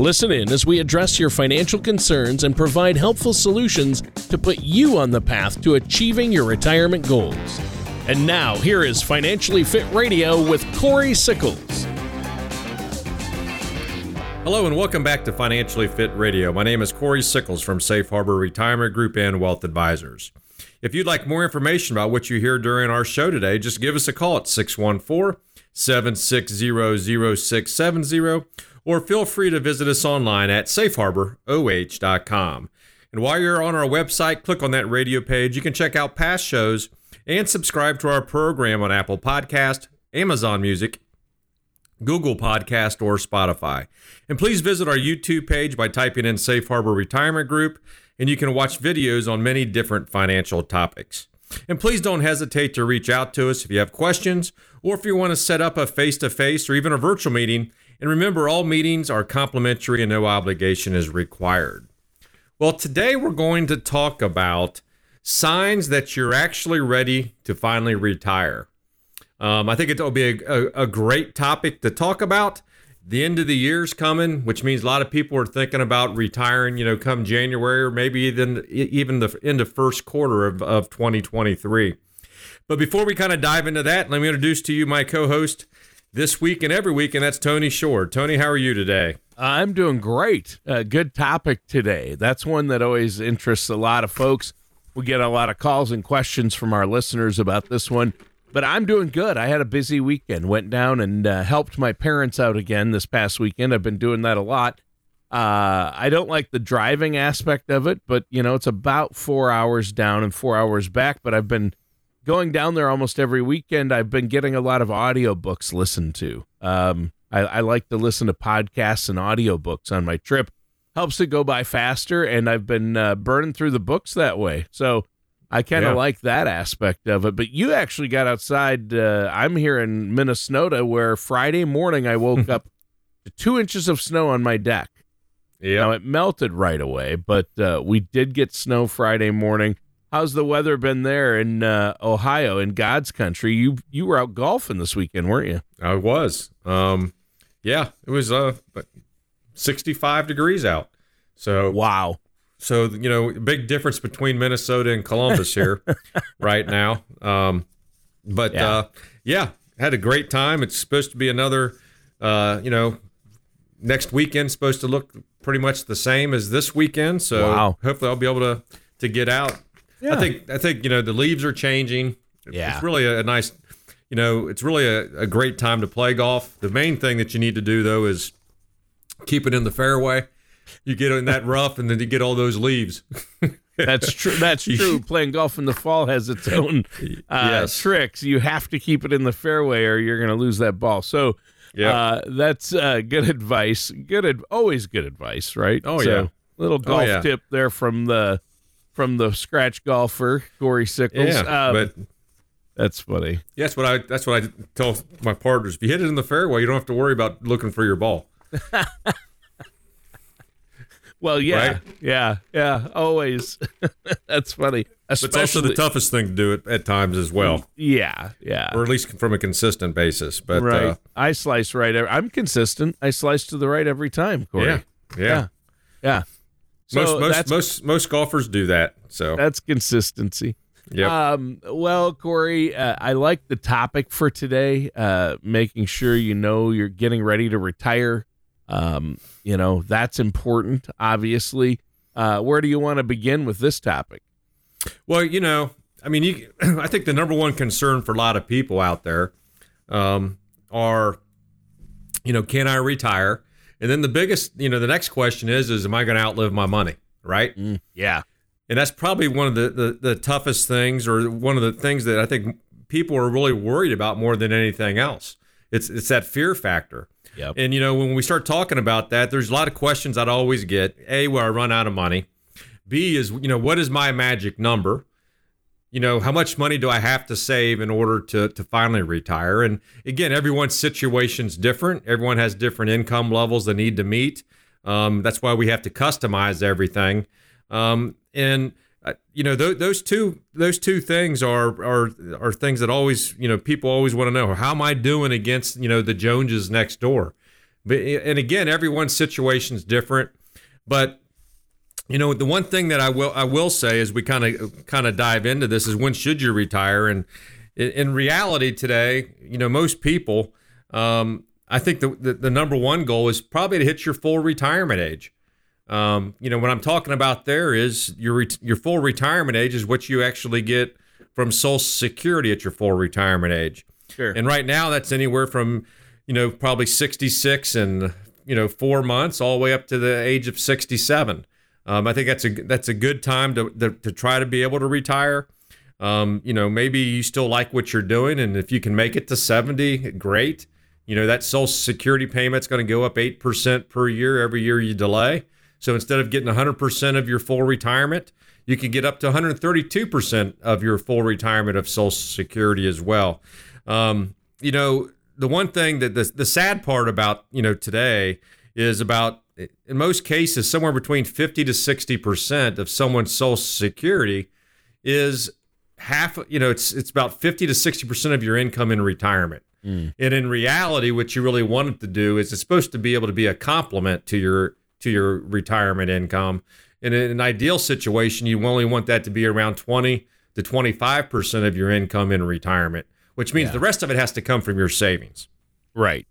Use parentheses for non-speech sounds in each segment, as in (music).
Listen in as we address your financial concerns and provide helpful solutions to put you on the path to achieving your retirement goals. And now, here is Financially Fit Radio with Corey Sickles. Hello and welcome back to Financially Fit Radio. My name is Corey Sickles from Safe Harbor Retirement Group and Wealth Advisors. If you'd like more information about what you hear during our show today, just give us a call at 614 760 0670 or feel free to visit us online at safeharboroh.com. And while you're on our website, click on that radio page. You can check out past shows and subscribe to our program on Apple Podcast, Amazon Music, Google Podcast, or Spotify. And please visit our YouTube page by typing in Safe Harbor Retirement Group, and you can watch videos on many different financial topics. And please don't hesitate to reach out to us if you have questions or if you want to set up a face to face or even a virtual meeting and remember, all meetings are complimentary and no obligation is required. Well, today we're going to talk about signs that you're actually ready to finally retire. Um, I think it'll be a, a, a, great topic to talk about. The end of the year's coming, which means a lot of people are thinking about retiring, you know, come January or maybe even even the end of first quarter of, of 2023. But before we kind of dive into that, let me introduce to you my co-host, this week and every week, and that's Tony Shore. Tony, how are you today? I'm doing great. Uh, good topic today. That's one that always interests a lot of folks. We get a lot of calls and questions from our listeners about this one, but I'm doing good. I had a busy weekend. Went down and uh, helped my parents out again this past weekend. I've been doing that a lot. Uh, I don't like the driving aspect of it, but you know, it's about four hours down and four hours back. But I've been going down there almost every weekend. I've been getting a lot of audiobooks listened to. Um, I, I, like to listen to podcasts and audiobooks on my trip. Helps it go by faster, and I've been uh, burning through the books that way. So I kind of yeah. like that aspect of it. But you actually got outside. Uh, I'm here in Minnesota, where Friday morning I woke (laughs) up to two inches of snow on my deck. Yeah, now it melted right away, but uh, we did get snow Friday morning. How's the weather been there in uh, Ohio, in God's country? You you were out golfing this weekend, weren't you? I was. Um, yeah, it was uh, 65 degrees out. So wow. So you know, big difference between Minnesota and Columbus here (laughs) right now. Um, but yeah. Uh, yeah, had a great time. It's supposed to be another. Uh, you know, next weekend supposed to look pretty much the same as this weekend. So wow. hopefully I'll be able to to get out yeah. I think I think you know the leaves are changing. Yeah, it's really a, a nice, you know, it's really a, a great time to play golf. The main thing that you need to do though is keep it in the fairway. You get in that rough, and then you get all those leaves. (laughs) That's true. That's true. Playing golf in the fall has its own (laughs) uh, yes. tricks. You have to keep it in the fairway, or you're going to lose that ball. So, yeah, uh, that's uh, good advice. Good, ad- always good advice, right? Oh so, yeah. Little oh, golf oh, yeah. tip there from the from the scratch golfer Corey Sickles. Yeah, um, but that's funny. Yeah, that's what I that's what I tell my partners. If you hit it in the fairway, you don't have to worry about looking for your ball. (laughs) well, yeah, right? yeah, yeah, always. (laughs) that's funny. Especially, it's also the toughest thing to do it at times as well. Yeah, yeah, or at least from a consistent basis. But right, uh, I slice right. I'm consistent. I slice to the right every time. Corey. Yeah, yeah, yeah. yeah. So most most most most golfers do that. So that's consistency. Yeah. Um, well, Corey, uh, I like the topic for today. Uh, making sure you know you're getting ready to retire. Um, you know that's important. Obviously, uh, where do you want to begin with this topic? Well, you know, I mean, you, (clears throat) I think the number one concern for a lot of people out there um, are, you know, can I retire? And then the biggest, you know, the next question is, is am I going to outlive my money? Right? Mm, yeah. And that's probably one of the, the, the toughest things, or one of the things that I think people are really worried about more than anything else. It's it's that fear factor. Yep. And you know, when we start talking about that, there's a lot of questions I'd always get. A, where I run out of money. B is, you know, what is my magic number? You know, how much money do I have to save in order to to finally retire? And again, everyone's situation's different. Everyone has different income levels they need to meet. Um, that's why we have to customize everything. Um, and uh, you know, th- those two those two things are are are things that always you know people always want to know. How am I doing against you know the Joneses next door? But and again, everyone's situation's different. But you know, the one thing that I will I will say as we kind of kind of dive into this is when should you retire? And in reality today, you know, most people, um, I think the, the, the number one goal is probably to hit your full retirement age. Um, you know, what I'm talking about there is your your full retirement age is what you actually get from Social Security at your full retirement age. Sure. And right now, that's anywhere from you know probably 66 and you know four months all the way up to the age of 67. Um, I think that's a that's a good time to, to, to try to be able to retire. Um, you know, maybe you still like what you're doing, and if you can make it to 70, great. You know, that Social Security payment's going to go up 8% per year every year you delay. So instead of getting 100% of your full retirement, you can get up to 132% of your full retirement of Social Security as well. Um, you know, the one thing that the, the sad part about, you know, today is about in most cases, somewhere between 50 to 60% of someone's social security is half, you know, it's it's about 50 to 60% of your income in retirement. Mm. And in reality, what you really want it to do is it's supposed to be able to be a complement to your to your retirement income. And in an ideal situation, you only want that to be around 20 to 25% of your income in retirement, which means yeah. the rest of it has to come from your savings. Right.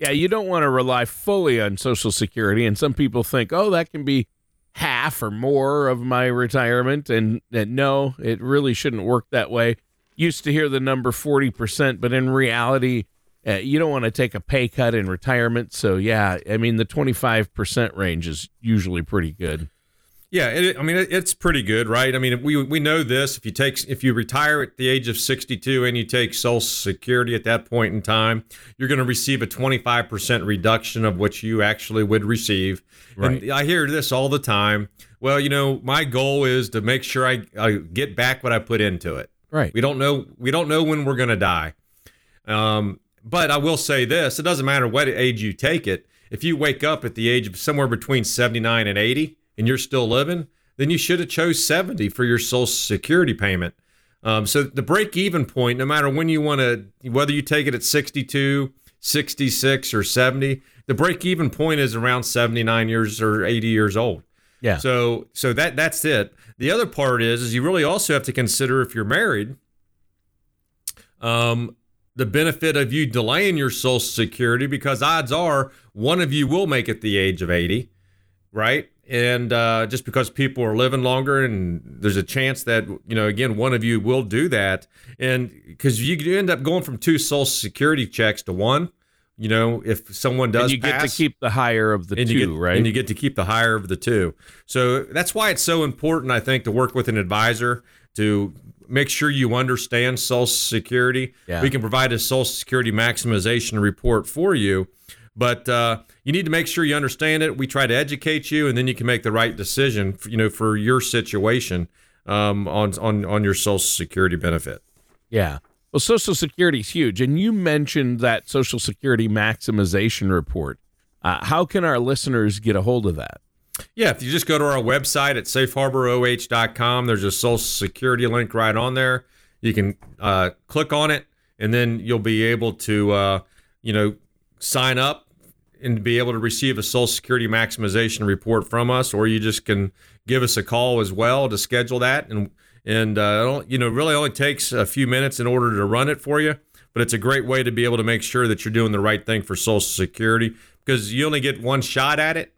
Yeah, you don't want to rely fully on Social Security. And some people think, oh, that can be half or more of my retirement. And, and no, it really shouldn't work that way. Used to hear the number 40%, but in reality, uh, you don't want to take a pay cut in retirement. So, yeah, I mean, the 25% range is usually pretty good. Yeah, it, I mean it's pretty good, right? I mean we we know this. If you take if you retire at the age of 62 and you take Social Security at that point in time, you're going to receive a 25 percent reduction of what you actually would receive. Right. And I hear this all the time. Well, you know, my goal is to make sure I, I get back what I put into it. Right. We don't know we don't know when we're going to die. Um, but I will say this: it doesn't matter what age you take it. If you wake up at the age of somewhere between 79 and 80 and you're still living, then you should have chose 70 for your social security payment. Um, so the break even point, no matter when you want to, whether you take it at 62, 66 or 70, the break even point is around 79 years or 80 years old. Yeah. So so that that's it. The other part is is you really also have to consider if you're married, um, the benefit of you delaying your social security because odds are one of you will make it the age of 80, right? And uh, just because people are living longer and there's a chance that you know again one of you will do that. And because you end up going from two social security checks to one you know if someone does and you pass, get to keep the higher of the two get, right? and you get to keep the higher of the two. So that's why it's so important i think to work with an advisor to make sure you understand social security. Yeah. we can provide a social security maximization report for you but uh, you need to make sure you understand it. We try to educate you, and then you can make the right decision. For, you know, for your situation um, on on on your Social Security benefit. Yeah. Well, Social Security is huge, and you mentioned that Social Security maximization report. Uh, how can our listeners get a hold of that? Yeah, if you just go to our website at safeharboroh.com, there's a Social Security link right on there. You can uh, click on it, and then you'll be able to, uh, you know, sign up and be able to receive a Social Security maximization report from us, or you just can give us a call as well to schedule that. And and uh, you know, really only takes a few minutes in order to run it for you, but it's a great way to be able to make sure that you're doing the right thing for Social Security because you only get one shot at it.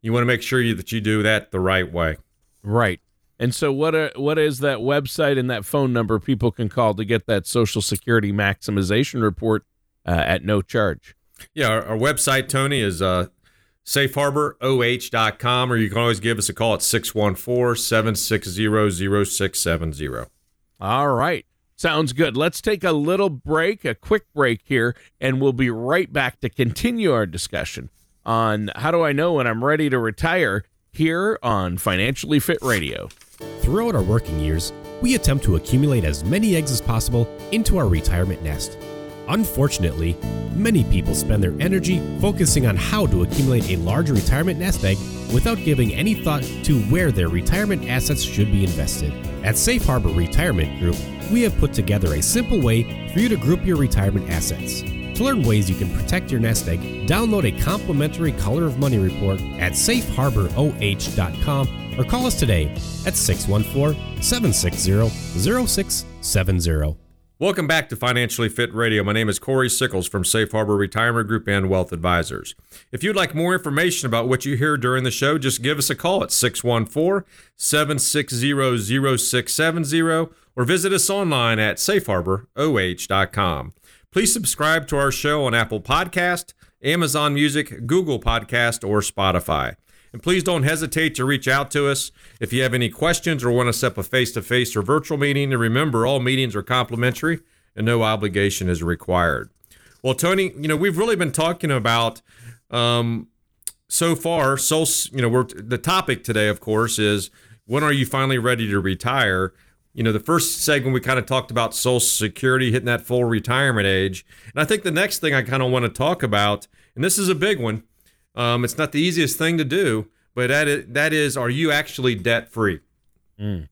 You want to make sure you, that you do that the right way. Right. And so, what are, what is that website and that phone number people can call to get that Social Security maximization report uh, at no charge? Yeah, our, our website, Tony, is uh, safeharboroh.com, or you can always give us a call at 614 760 0670. All right. Sounds good. Let's take a little break, a quick break here, and we'll be right back to continue our discussion on how do I know when I'm ready to retire here on Financially Fit Radio. Throughout our working years, we attempt to accumulate as many eggs as possible into our retirement nest. Unfortunately, many people spend their energy focusing on how to accumulate a large retirement nest egg without giving any thought to where their retirement assets should be invested. At Safe Harbor Retirement Group, we have put together a simple way for you to group your retirement assets. To learn ways you can protect your nest egg, download a complimentary Color of Money report at safeharboroh.com or call us today at 614 760 0670. Welcome back to Financially Fit Radio. My name is Corey Sickles from Safe Harbor Retirement Group and Wealth Advisors. If you'd like more information about what you hear during the show, just give us a call at 614 760 0670 or visit us online at safeharboroh.com. Please subscribe to our show on Apple Podcast, Amazon Music, Google Podcast, or Spotify. And please don't hesitate to reach out to us if you have any questions or want to set up a face to face or virtual meeting. And remember, all meetings are complimentary and no obligation is required. Well, Tony, you know, we've really been talking about um, so far, so, you know, we're, the topic today, of course, is when are you finally ready to retire? You know, the first segment we kind of talked about Social Security hitting that full retirement age. And I think the next thing I kind of want to talk about, and this is a big one, um, it's not the easiest thing to do, but that is, that is are you actually debt free? Mm.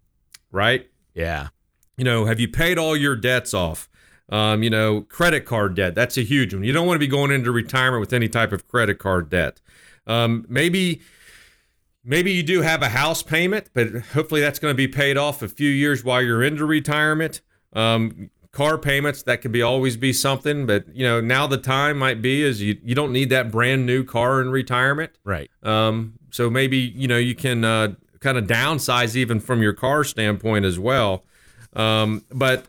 Right? Yeah. You know, have you paid all your debts off? Um, you know, credit card debt, that's a huge one. You don't want to be going into retirement with any type of credit card debt. Um, maybe maybe you do have a house payment, but hopefully that's going to be paid off a few years while you're into retirement. Um, car payments that could be always be something but you know now the time might be is you, you don't need that brand new car in retirement. Right. Um, so maybe you know you can uh, kind of downsize even from your car standpoint as well. Um, but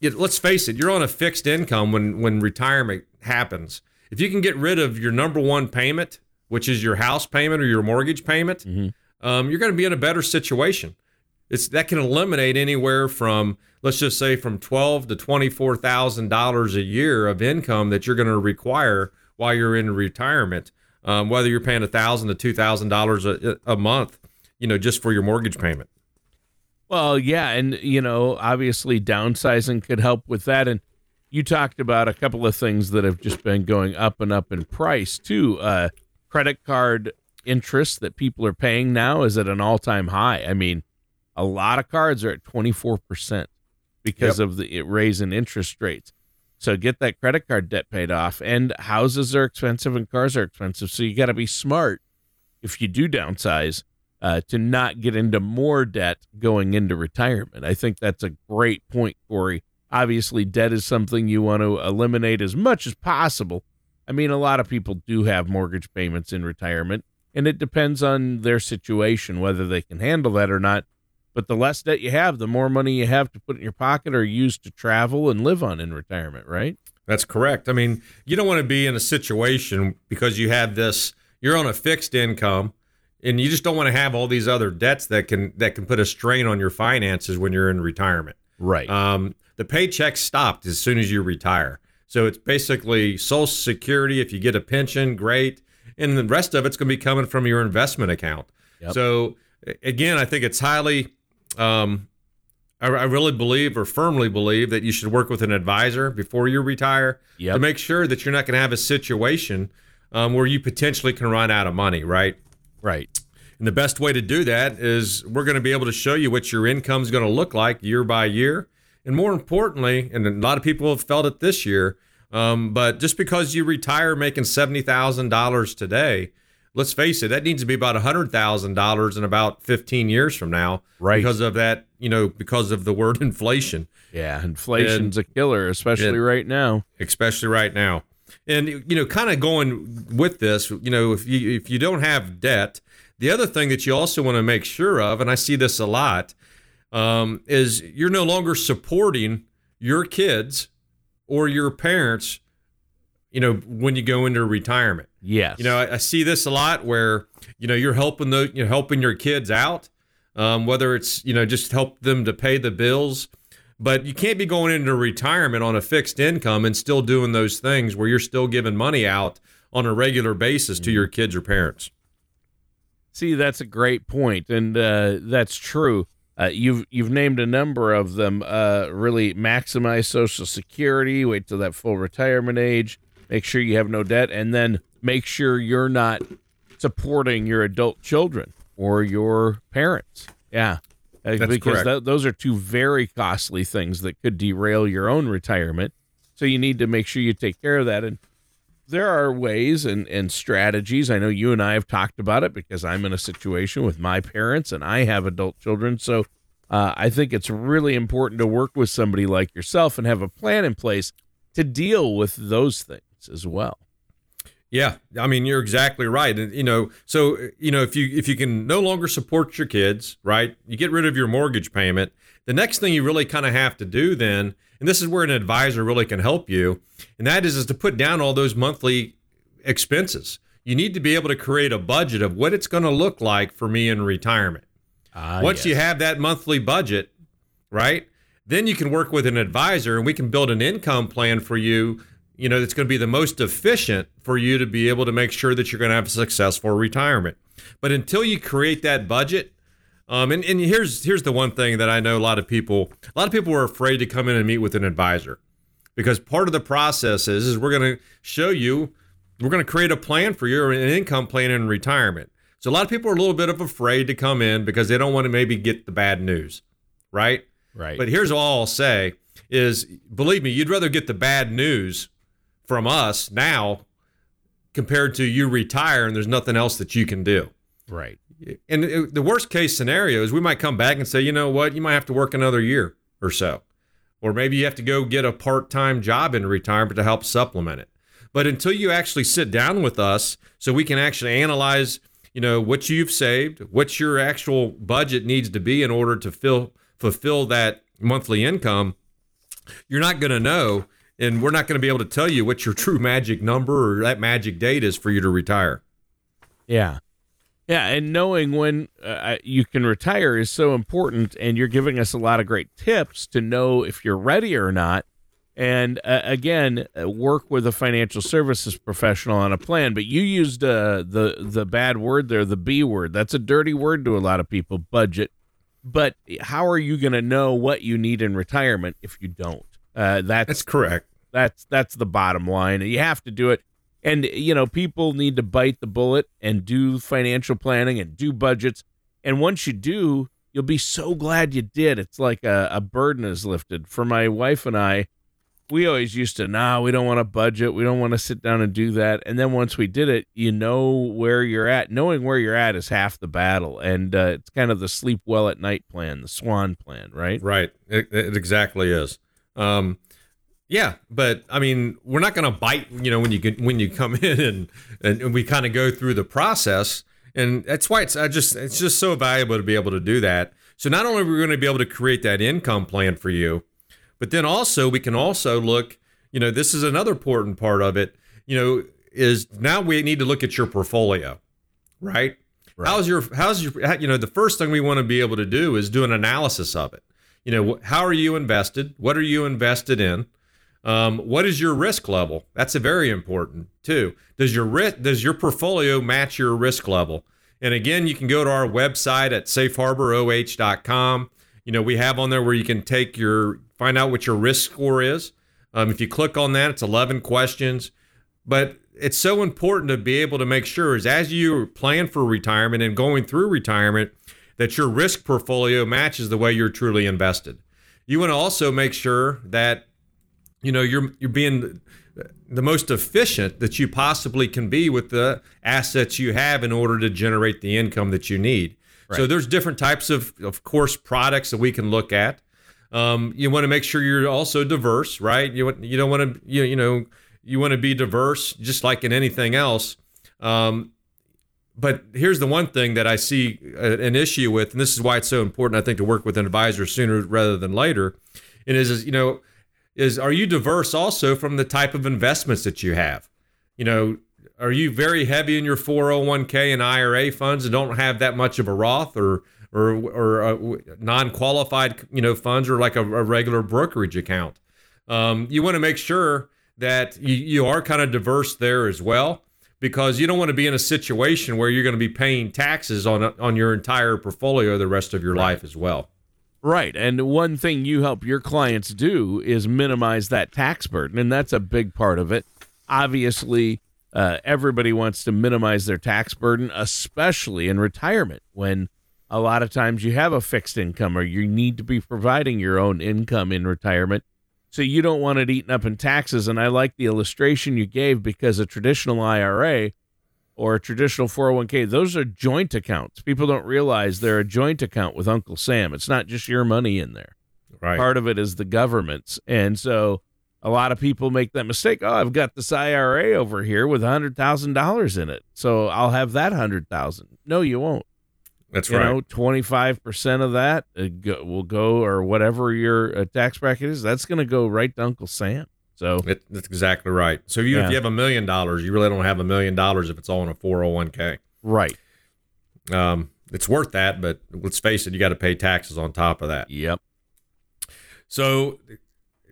it, let's face it you're on a fixed income when when retirement happens. If you can get rid of your number one payment which is your house payment or your mortgage payment mm-hmm. um, you're going to be in a better situation. It's that can eliminate anywhere from let's just say from twelve to twenty four thousand dollars a year of income that you're going to require while you're in retirement. Um, whether you're paying a thousand to two thousand dollars a month, you know, just for your mortgage payment. Well, yeah, and you know, obviously downsizing could help with that. And you talked about a couple of things that have just been going up and up in price too. Uh, credit card interest that people are paying now is at an all time high. I mean a lot of cards are at 24% because yep. of the raise in interest rates. So get that credit card debt paid off. And houses are expensive and cars are expensive. So you got to be smart if you do downsize uh, to not get into more debt going into retirement. I think that's a great point, Corey. Obviously, debt is something you want to eliminate as much as possible. I mean, a lot of people do have mortgage payments in retirement, and it depends on their situation whether they can handle that or not. But the less debt you have, the more money you have to put in your pocket or use to travel and live on in retirement, right? That's correct. I mean, you don't want to be in a situation because you have this, you're on a fixed income and you just don't want to have all these other debts that can that can put a strain on your finances when you're in retirement. Right. Um, the paycheck stopped as soon as you retire. So it's basically Social Security. If you get a pension, great, and the rest of it's going to be coming from your investment account. Yep. So again, I think it's highly um, I, I, really believe or firmly believe that you should work with an advisor before you retire yep. to make sure that you're not going to have a situation um, where you potentially can run out of money, right? Right. And the best way to do that is we're going to be able to show you what your income is going to look like year by year. And more importantly, and a lot of people have felt it this year, um, but just because you retire making $70,000 today let's face it, that needs to be about $100,000 in about 15 years from now. Right. Because of that, you know, because of the word (laughs) inflation. Yeah, inflation's and, a killer, especially and, right now. Especially right now. And you know, kind of going with this, you know, if you if you don't have debt, the other thing that you also want to make sure of, and I see this a lot, um, is you're no longer supporting your kids or your parents you know, when you go into retirement. Yes. You know, I, I see this a lot where, you know, you're helping the you're helping your kids out, um, whether it's, you know, just help them to pay the bills. But you can't be going into retirement on a fixed income and still doing those things where you're still giving money out on a regular basis mm-hmm. to your kids or parents. See, that's a great point, and uh, that's true. Uh, you've you've named a number of them. Uh, really maximize Social Security. Wait till that full retirement age. Make sure you have no debt, and then make sure you're not supporting your adult children or your parents. Yeah, Uh, That's because tho- those are two very costly things that could derail your own retirement. So you need to make sure you take care of that. And there are ways and, and strategies. I know you and I have talked about it because I'm in a situation with my parents and I have adult children. So uh, I think it's really important to work with somebody like yourself and have a plan in place to deal with those things as well. Yeah, I mean you're exactly right, and you know, so you know if you if you can no longer support your kids, right? You get rid of your mortgage payment. The next thing you really kind of have to do then, and this is where an advisor really can help you, and that is is to put down all those monthly expenses. You need to be able to create a budget of what it's going to look like for me in retirement. Ah, Once you have that monthly budget, right? Then you can work with an advisor and we can build an income plan for you, you know, that's going to be the most efficient for you to be able to make sure that you're going to have a successful retirement. But until you create that budget, um, and, and here's here's the one thing that I know a lot of people a lot of people are afraid to come in and meet with an advisor because part of the process is is we're going to show you we're going to create a plan for your an income plan in retirement. So a lot of people are a little bit of afraid to come in because they don't want to maybe get the bad news, right? right. But here's all I'll say is believe me, you'd rather get the bad news from us now compared to you retire and there's nothing else that you can do. right. And it- the worst case scenario is we might come back and say, you know what, you might have to work another year or so. Or maybe you have to go get a part time job in retirement to help supplement it. But until you actually sit down with us so we can actually analyze, you know, what you've saved, what your actual budget needs to be in order to fill, fulfill that monthly income, you're not going to know. And we're not going to be able to tell you what your true magic number or that magic date is for you to retire. Yeah. Yeah, and knowing when uh, you can retire is so important, and you're giving us a lot of great tips to know if you're ready or not. And uh, again, uh, work with a financial services professional on a plan. But you used uh, the the bad word there, the B word. That's a dirty word to a lot of people. Budget. But how are you going to know what you need in retirement if you don't? Uh, that's That's correct. That's that's the bottom line. You have to do it. And you know, people need to bite the bullet and do financial planning and do budgets. And once you do, you'll be so glad you did. It's like a, a burden is lifted. For my wife and I, we always used to, nah, we don't want to budget. We don't want to sit down and do that. And then once we did it, you know where you're at. Knowing where you're at is half the battle. And uh, it's kind of the sleep well at night plan, the swan plan, right? Right. It, it exactly is. Um, yeah, but I mean, we're not going to bite. You know, when you get, when you come (laughs) in and and, we kind of go through the process, and that's why it's I just it's just so valuable to be able to do that. So not only are we going to be able to create that income plan for you, but then also we can also look. You know, this is another important part of it. You know, is now we need to look at your portfolio, right? How's your how's your you know the first thing we want to be able to do is do an analysis of it. You know, how are you invested? What are you invested in? Um, what is your risk level? That's a very important too. Does your risk does your portfolio match your risk level? And again, you can go to our website at safeharboroh.com. You know, we have on there where you can take your find out what your risk score is. Um, if you click on that, it's 11 questions. But it's so important to be able to make sure is as you plan for retirement and going through retirement that your risk portfolio matches the way you're truly invested. You want to also make sure that you know you're you're being the most efficient that you possibly can be with the assets you have in order to generate the income that you need. So there's different types of of course products that we can look at. Um, you want to make sure you're also diverse, right? You you don't want to you, you know you want to be diverse just like in anything else. Um, but here's the one thing that I see an issue with, and this is why it's so important, I think, to work with an advisor sooner rather than later. And is, is you know, is are you diverse also from the type of investments that you have? You know, are you very heavy in your 401k and IRA funds and don't have that much of a Roth or or or uh, non-qualified you know funds or like a, a regular brokerage account? Um, you want to make sure that you, you are kind of diverse there as well. because you don't want to be in a situation where you're going to be paying taxes on on your entire portfolio the rest of your right. life as well. Right. And one thing you help your clients do is minimize that tax burden, and that's a big part of it. Obviously, uh, everybody wants to minimize their tax burden, especially in retirement when a lot of times you have a fixed income or you need to be providing your own income in retirement. So you don't want it eaten up in taxes. And I like the illustration you gave because a traditional IRA or a traditional 401k, those are joint accounts. People don't realize they're a joint account with Uncle Sam. It's not just your money in there. Right. Part of it is the government's. And so a lot of people make that mistake. Oh, I've got this IRA over here with $100,000 in it. So I'll have that 100,000. No, you won't. That's you right. know, 25% of that uh, will go or whatever your uh, tax bracket is, that's going to go right to Uncle Sam. So it, that's exactly right. So you, yeah. if you have a million dollars, you really don't have a million dollars if it's all in a 401k. Right. Um, it's worth that, but let's face it, you got to pay taxes on top of that. Yep. So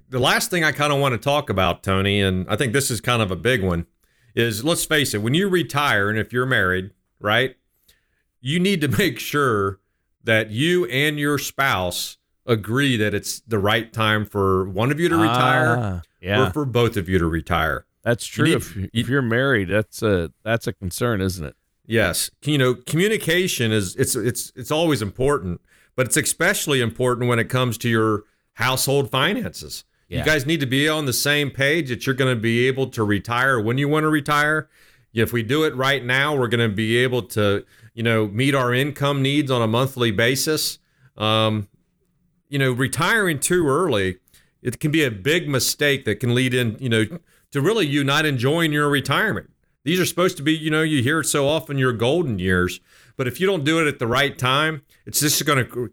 the last thing I kind of want to talk about, Tony, and I think this is kind of a big one, is let's face it, when you retire and if you're married, right, you need to (laughs) make sure that you and your spouse agree that it's the right time for one of you to retire ah, yeah. or for both of you to retire. That's true. You need, if, you, if you're married, that's a that's a concern, isn't it? Yes. You know, communication is it's it's it's always important, but it's especially important when it comes to your household finances. Yeah. You guys need to be on the same page that you're going to be able to retire when you want to retire. If we do it right now, we're going to be able to, you know, meet our income needs on a monthly basis. Um, you know, retiring too early, it can be a big mistake that can lead in, you know, to really you not enjoying your retirement. These are supposed to be, you know, you hear it so often, your golden years. But if you don't do it at the right time, it's just going to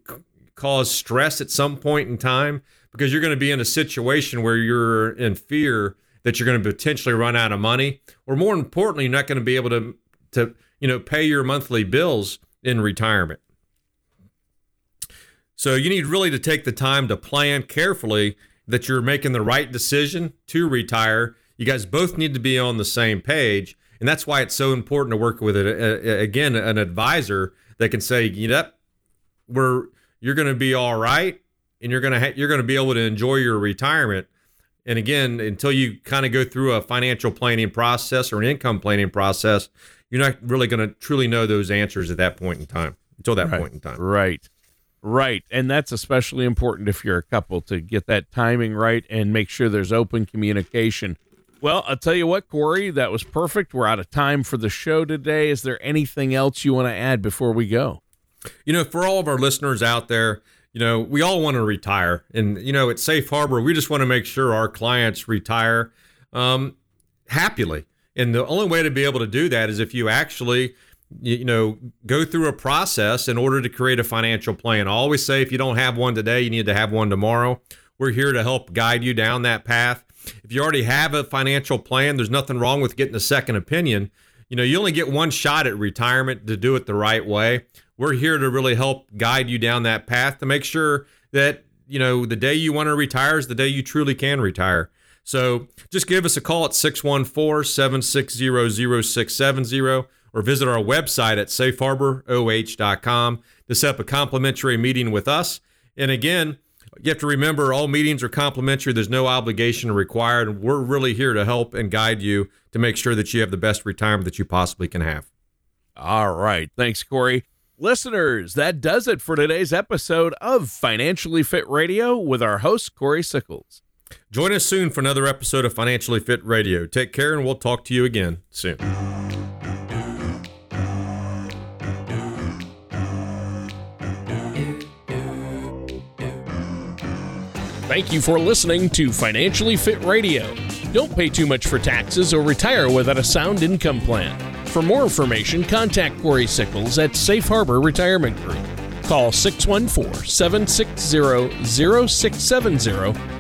cause stress at some point in time because you're going to be in a situation where you're in fear that you're going to potentially run out of money, or more importantly, you're not going to be able to to you know pay your monthly bills in retirement. So you need really to take the time to plan carefully that you're making the right decision to retire. You guys both need to be on the same page, and that's why it's so important to work with it again an advisor that can say, you know, we're you're going to be all right and you're gonna ha- you're gonna be able to enjoy your retirement. And again, until you kind of go through a financial planning process or an income planning process, you're not really going to truly know those answers at that point in time. Until that right. point in time, right? Right. And that's especially important if you're a couple to get that timing right and make sure there's open communication. Well, I'll tell you what, Corey, that was perfect. We're out of time for the show today. Is there anything else you want to add before we go? You know, for all of our listeners out there, you know, we all want to retire. And, you know, at Safe Harbor, we just want to make sure our clients retire um, happily. And the only way to be able to do that is if you actually, you know, go through a process in order to create a financial plan. I always say if you don't have one today, you need to have one tomorrow. We're here to help guide you down that path. If you already have a financial plan, there's nothing wrong with getting a second opinion. You know, you only get one shot at retirement to do it the right way we're here to really help guide you down that path to make sure that you know the day you want to retire is the day you truly can retire so just give us a call at 614-760-0670 or visit our website at safeharboroh.com to set up a complimentary meeting with us and again you have to remember all meetings are complimentary there's no obligation required we're really here to help and guide you to make sure that you have the best retirement that you possibly can have all right thanks corey Listeners, that does it for today's episode of Financially Fit Radio with our host, Corey Sickles. Join us soon for another episode of Financially Fit Radio. Take care, and we'll talk to you again soon. Thank you for listening to Financially Fit Radio. Don't pay too much for taxes or retire without a sound income plan. For more information, contact Corey Sickles at Safe Harbor Retirement Group. Call 614 760 0670